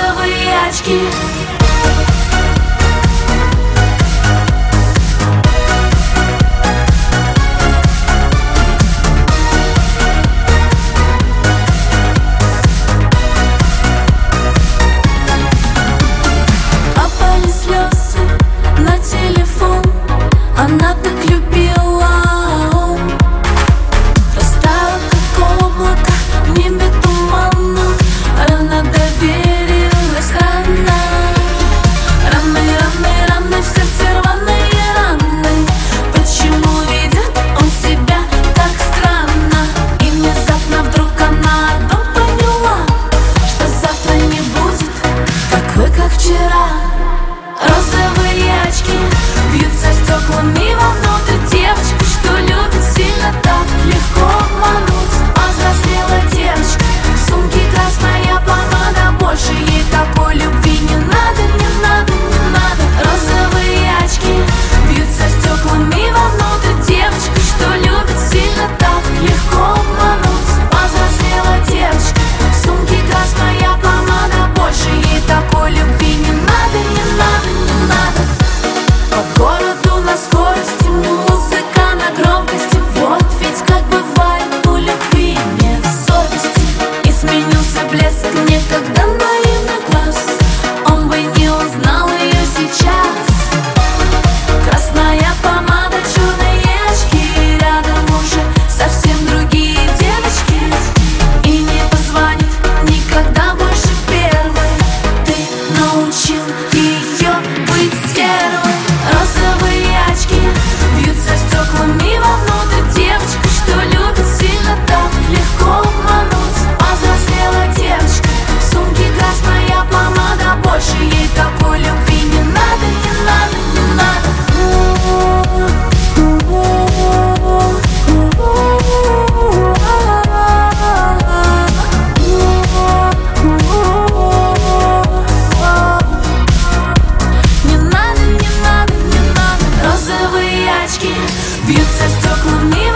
розовые очки на скорости, музыка на громкости. Вот ведь как бывает у любви нет совести. И сменился блеск некогда наивный глаз. Он бы не узнал ее сейчас. Красная помада, черные очки. Рядом уже совсем другие девочки. И не позвонит никогда больше первой. Ты научил скачки Бьются стекла мне